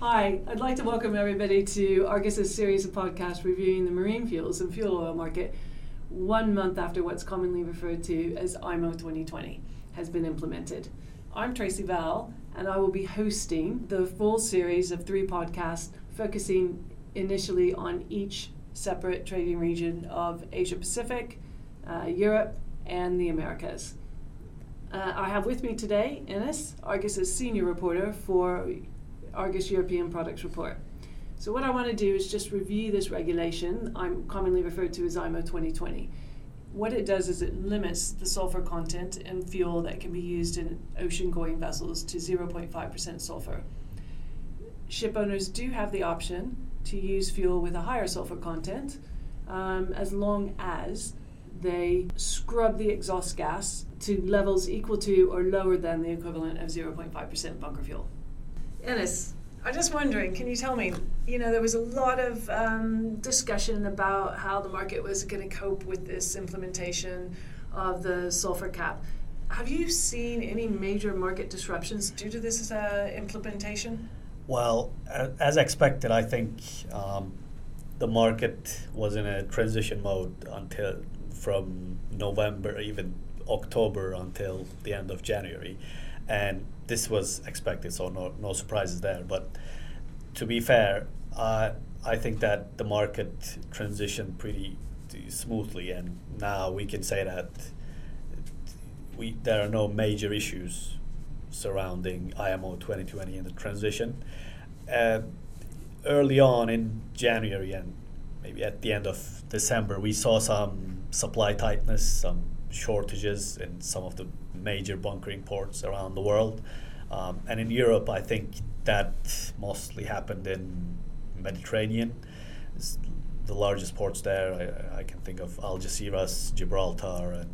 Hi, I'd like to welcome everybody to Argus's series of podcasts reviewing the marine fuels and fuel oil market one month after what's commonly referred to as IMO 2020 has been implemented. I'm Tracy Vowel, and I will be hosting the full series of three podcasts focusing initially on each separate trading region of Asia Pacific, uh, Europe, and the Americas. Uh, I have with me today Enes, Argus's senior reporter for Argus European Products Report. So what I want to do is just review this regulation, I'm commonly referred to as IMO 2020. What it does is it limits the sulfur content in fuel that can be used in ocean-going vessels to 0.5% sulfur. Ship owners do have the option to use fuel with a higher sulfur content um, as long as they scrub the exhaust gas to levels equal to or lower than the equivalent of 0.5% bunker fuel. Enes, I'm just wondering, can you tell me, you know, there was a lot of um, discussion about how the market was going to cope with this implementation of the sulfur cap. Have you seen any major market disruptions due to this uh, implementation? Well, as expected, I think um, the market was in a transition mode until from November, even October until the end of January and this was expected, so no, no surprises there. But to be fair, uh, I think that the market transitioned pretty smoothly, and now we can say that we there are no major issues surrounding IMO 2020 and the transition. Uh, early on in January and maybe at the end of December, we saw some supply tightness, some shortages in some of the major bunkering ports around the world. Um, and in Europe, I think that mostly happened in Mediterranean. It's the largest ports there, I, I, can think of Algeciras, Gibraltar, and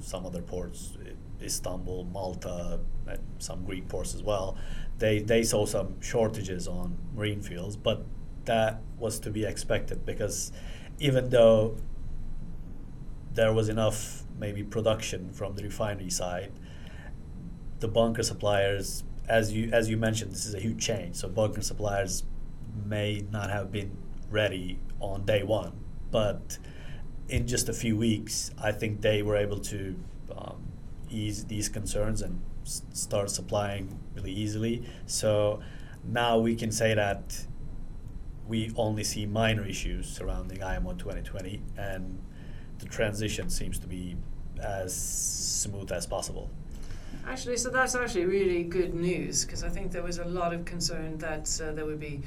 some other ports, Istanbul, Malta, and some Greek ports as well. They, they saw some shortages on marine fuels, but that was to be expected because even though there was enough maybe production from the refinery side, the bunker suppliers, as you as you mentioned, this is a huge change. So bunker suppliers may not have been ready on day one, but in just a few weeks, I think they were able to um, ease these concerns and s- start supplying really easily. So now we can say that we only see minor issues surrounding IMO 2020 and the transition seems to be as smooth as possible. Actually, so that's actually really good news because I think there was a lot of concern that uh, there would be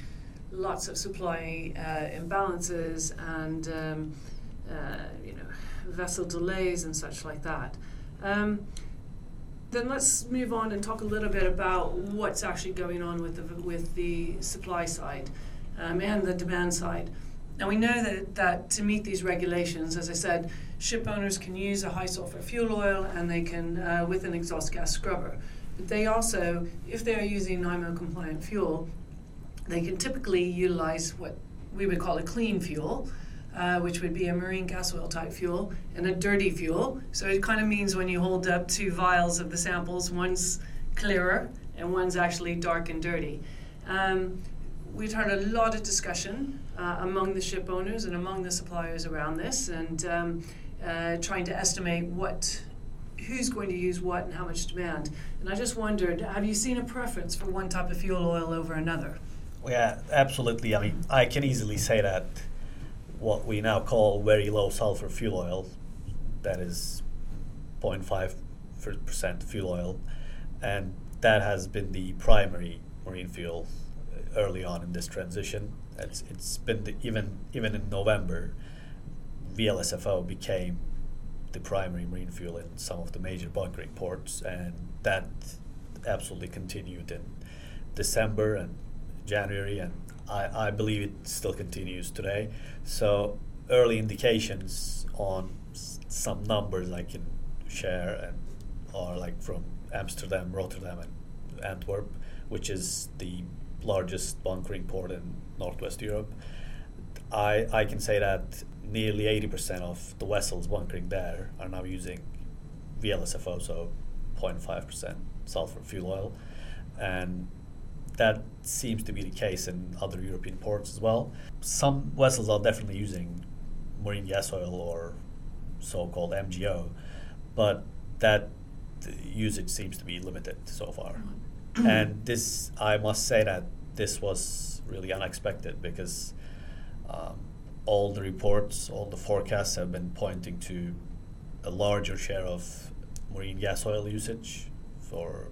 lots of supply uh, imbalances and um, uh, you know vessel delays and such like that. Um, then let's move on and talk a little bit about what's actually going on with the with the supply side um, and the demand side. Now we know that, that to meet these regulations, as I said, ship owners can use a high sulfur fuel oil and they can uh, with an exhaust gas scrubber. But they also, if they are using IMO compliant fuel, they can typically utilize what we would call a clean fuel, uh, which would be a marine gas oil type fuel, and a dirty fuel. So it kind of means when you hold up two vials of the samples, one's clearer and one's actually dark and dirty. Um, we've heard a lot of discussion uh, among the ship owners and among the suppliers around this, and um, uh, trying to estimate what, who's going to use what and how much demand. And I just wondered, have you seen a preference for one type of fuel oil over another? Yeah, absolutely. I mean, I can easily say that what we now call very low sulfur fuel oil, that is 0.5% fuel oil, and that has been the primary marine fuel early on in this transition. It's, it's been the, even even in November, VLSFO became the primary marine fuel in some of the major bunkering ports, and that absolutely continued in December and January, and I, I believe it still continues today. So early indications on s- some numbers I can share and are like from Amsterdam, Rotterdam, and Antwerp, which is the largest bunkering port in Northwest Europe. I, I can say that nearly 80% of the vessels bunkering there are now using VLSFO, so 0.5% sulfur fuel oil. And that seems to be the case in other European ports as well. Some vessels are definitely using marine gas oil or so-called MGO, but that usage seems to be limited so far. And this, I must say that this was really unexpected because um, all the reports, all the forecasts have been pointing to a larger share of marine gas oil usage for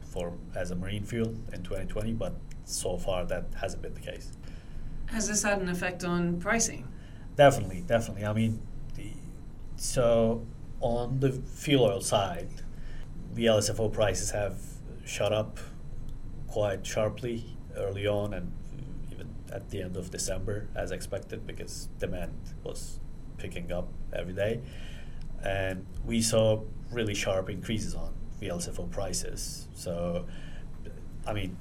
for as a marine fuel in 2020, but so far that hasn't been the case. Has this had an effect on pricing? Definitely, definitely. I mean, the, so on the fuel oil side, VLSFO prices have shot up quite sharply early on and even at the end of December as expected because demand was picking up every day. And we saw really sharp increases on VLSFO prices. So, I mean,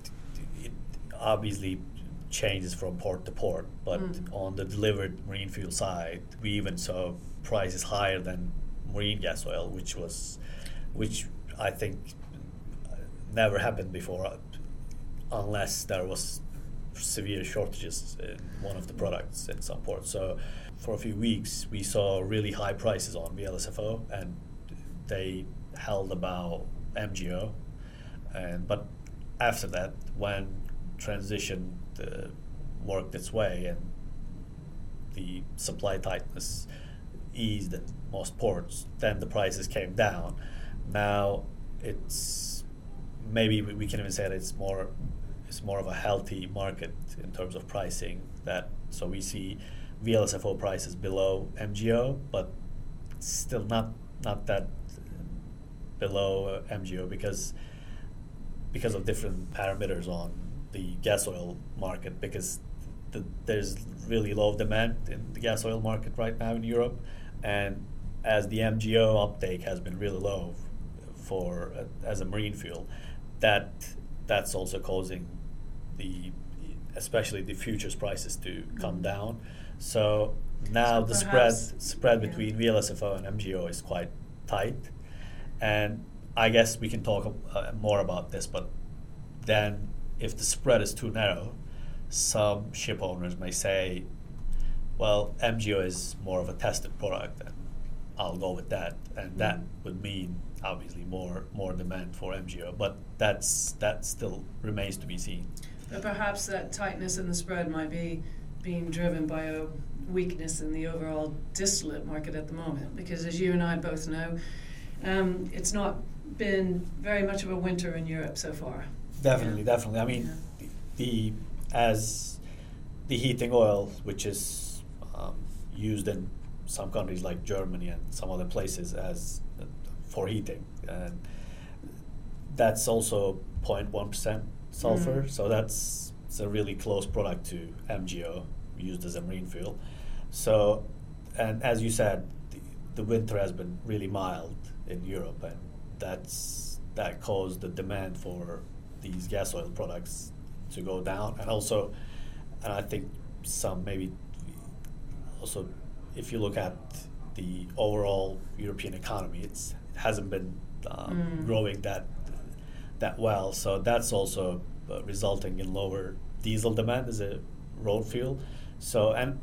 it obviously changes from port to port, but mm. on the delivered marine fuel side, we even saw prices higher than marine gas oil, which was, which I think never happened before, unless there was severe shortages in one of the products in some ports. So, for a few weeks, we saw really high prices on VLSFO, and they held about MGO, and but after that, when transition uh, worked its way and the supply tightness eased at most ports, then the prices came down. Now it's maybe we can even say that it's more it's more of a healthy market in terms of pricing. That so we see VLSFO prices below MGO, but still not not that below uh, MGO because because of different parameters on the gas oil market because the, there's really low demand in the gas oil market right now in Europe, and as the MGO uptake has been really low for uh, as a marine fuel, that that's also causing the especially the futures prices to come mm-hmm. down. So now so the spread spread yeah. between VLSFO and MGO is quite tight, and I guess we can talk uh, more about this. But then, if the spread is too narrow, some ship owners may say, "Well, MGO is more of a tested product, and I'll go with that," and that mm-hmm. would mean obviously more more demand for MGO. But that's that still remains to be seen. But perhaps that tightness in the spread might be being driven by a weakness in the overall distillate market at the moment, because as you and I both know um, it's not been very much of a winter in Europe so far. Definitely, yeah. definitely. I mean, yeah. the, the, as the heating oil, which is um, used in some countries like Germany and some other places as for heating, and that's also 0.1 percent sulfur. Mm. So that's it's a really close product to MGO used as a marine fuel. So, and as you said, the, the winter has been really mild in Europe, and that's that caused the demand for these gas oil products to go down, and also, and I think some maybe also, if you look at the overall European economy, it's it hasn't been um, mm. growing that that well, so that's also uh, resulting in lower diesel demand as a road fuel. So and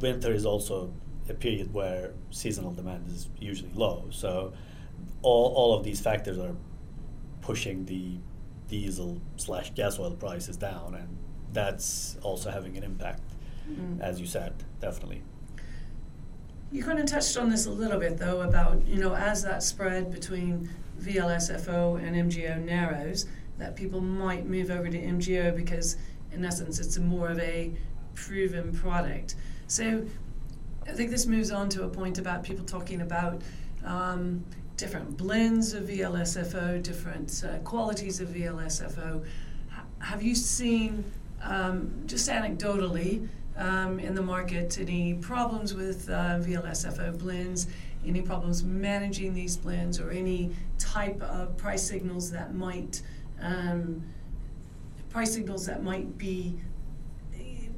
winter is also a period where seasonal demand is usually low. So all, all of these factors are pushing the diesel slash gas oil prices down, and that's also having an impact, mm. as you said, definitely. You kind of touched on this a little bit, though, about you know as that spread between VLSFO and MGO narrows, that people might move over to MGO because, in essence, it's more of a proven product. So I think this moves on to a point about people talking about um, different blends of VLSFO, different uh, qualities of VLSFO. H- have you seen, um, just anecdotally, um, in the market, any problems with uh, VLSFO blends, any problems managing these blends, or any type of price signals that might um, price signals that might be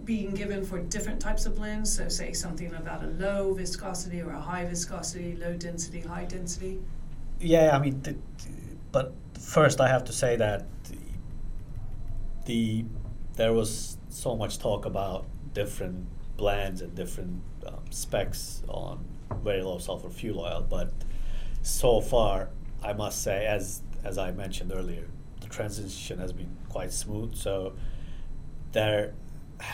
being given for different types of blends. So, say something about a low viscosity or a high viscosity, low density, high density. Yeah, I mean, but first I have to say that the there was so much talk about different blends and different um, specs on very low sulfur fuel oil, but so far, I must say, as as I mentioned earlier, the transition has been quite smooth. So there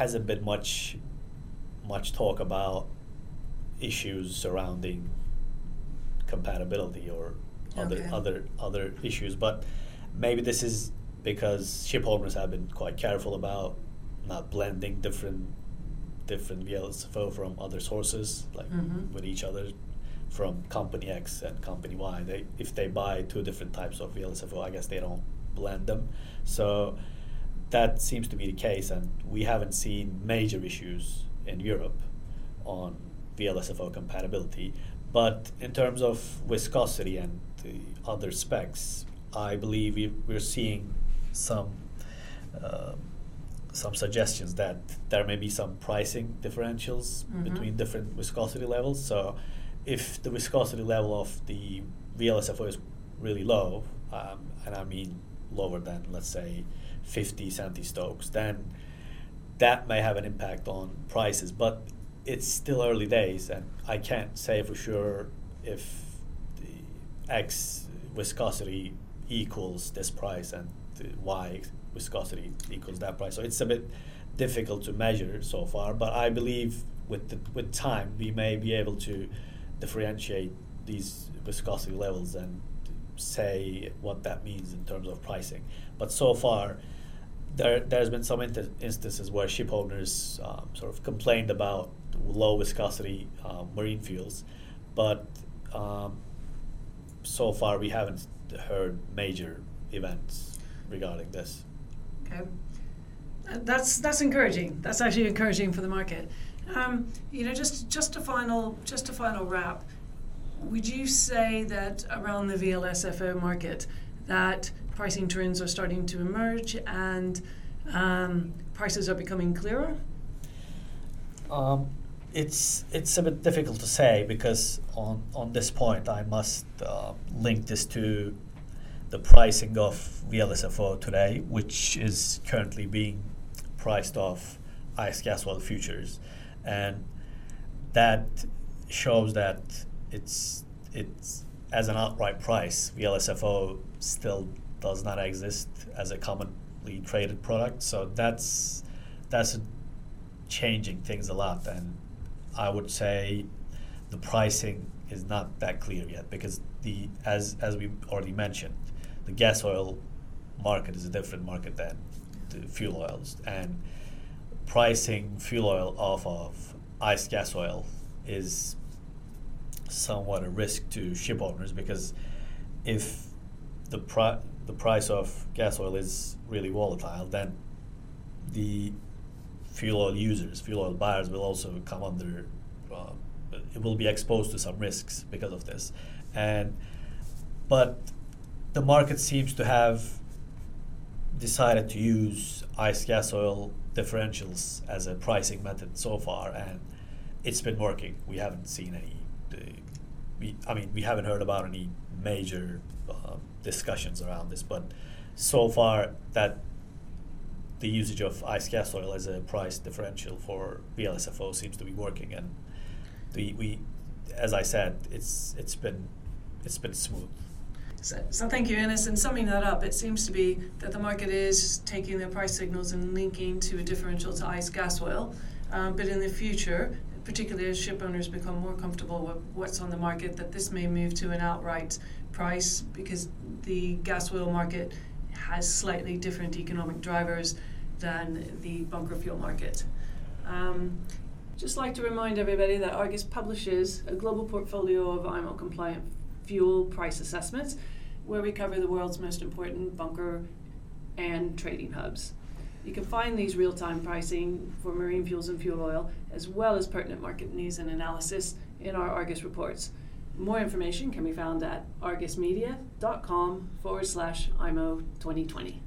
hasn't been much much talk about issues surrounding compatibility or other Okay. other other issues. But maybe this is because ship owners have been quite careful about not blending different different VLSFO from other sources, like Mhm. with each other, from company X and company Y. They if they buy two different types of VLSFO, I guess they don't blend them. So that seems to be the case, and we haven't seen major issues in Europe on VLSFO compatibility. But in terms of viscosity and the other specs, I believe we, we're seeing some uh, some suggestions that there may be some pricing differentials Mhm. between different viscosity levels. So, if the viscosity level of the VLSFO is really low, um, and I mean lower than let's say 50 centistokes, then that may have an impact on prices. But it's still early days, and I can't say for sure if the X viscosity equals this price and the Y viscosity equals that price. So it's a bit difficult to measure so far, but I believe with the, with time we may be able to differentiate these viscosity levels and say what that means in terms of pricing. But so far, there there's been some inter- instances where ship owners um, sort of complained about low viscosity uh, marine fuels, but um, so far we haven't heard major events regarding this. Okay. Uh, That's that's encouraging. That's actually encouraging for the market. Um, you know, just just a final just a final wrap. Would you say that around the VLSFO market that pricing trends are starting to emerge and um, prices are becoming clearer? Um, it's it's a bit difficult to say because on on this point I must uh, link this to the pricing of VLSFO today, which is currently being priced off ICE gas oil futures, and that shows that it's it's as an outright price VLSFO still does not exist as a commonly traded product. So that's that's changing things a lot, and I would say the pricing is not that clear yet because the as as we already mentioned, the gas oil market is a different market than the fuel oils, and pricing fuel oil off of ICE gas oil is somewhat a risk to ship owners because if the pri- the price of gas oil is really volatile, then the fuel oil users, fuel oil buyers will also come under, uh, it will be exposed to some risks because of this. And, but the market seems to have decided to use ICE gas oil differentials as a pricing method so far, and it's been working. We haven't seen any, uh, we, I mean, we haven't heard about any major uh, discussions around this, but so far that the usage of ICE gas oil as a price differential for VLSFO seems to be working, and the, we, as I said, it's it's been it's been smooth. So, so thank you, Enes. And summing that up, it seems to be that the market is taking their price signals and linking to a differential to ICE gas oil. Um, but in the future, particularly as ship owners become more comfortable with what's on the market, that this may move to an outright price because the gas oil market has slightly different economic drivers than the bunker fuel market. Um, just like to remind everybody that Argus publishes a global portfolio of IMO compliant fuel price assessments where we cover the world's most important bunker and trading hubs. You can find these real time pricing for marine fuels and fuel oil, as well as pertinent market news and analysis, in our Argus reports. More information can be found at argusmedia.com forward slash IMO 2020.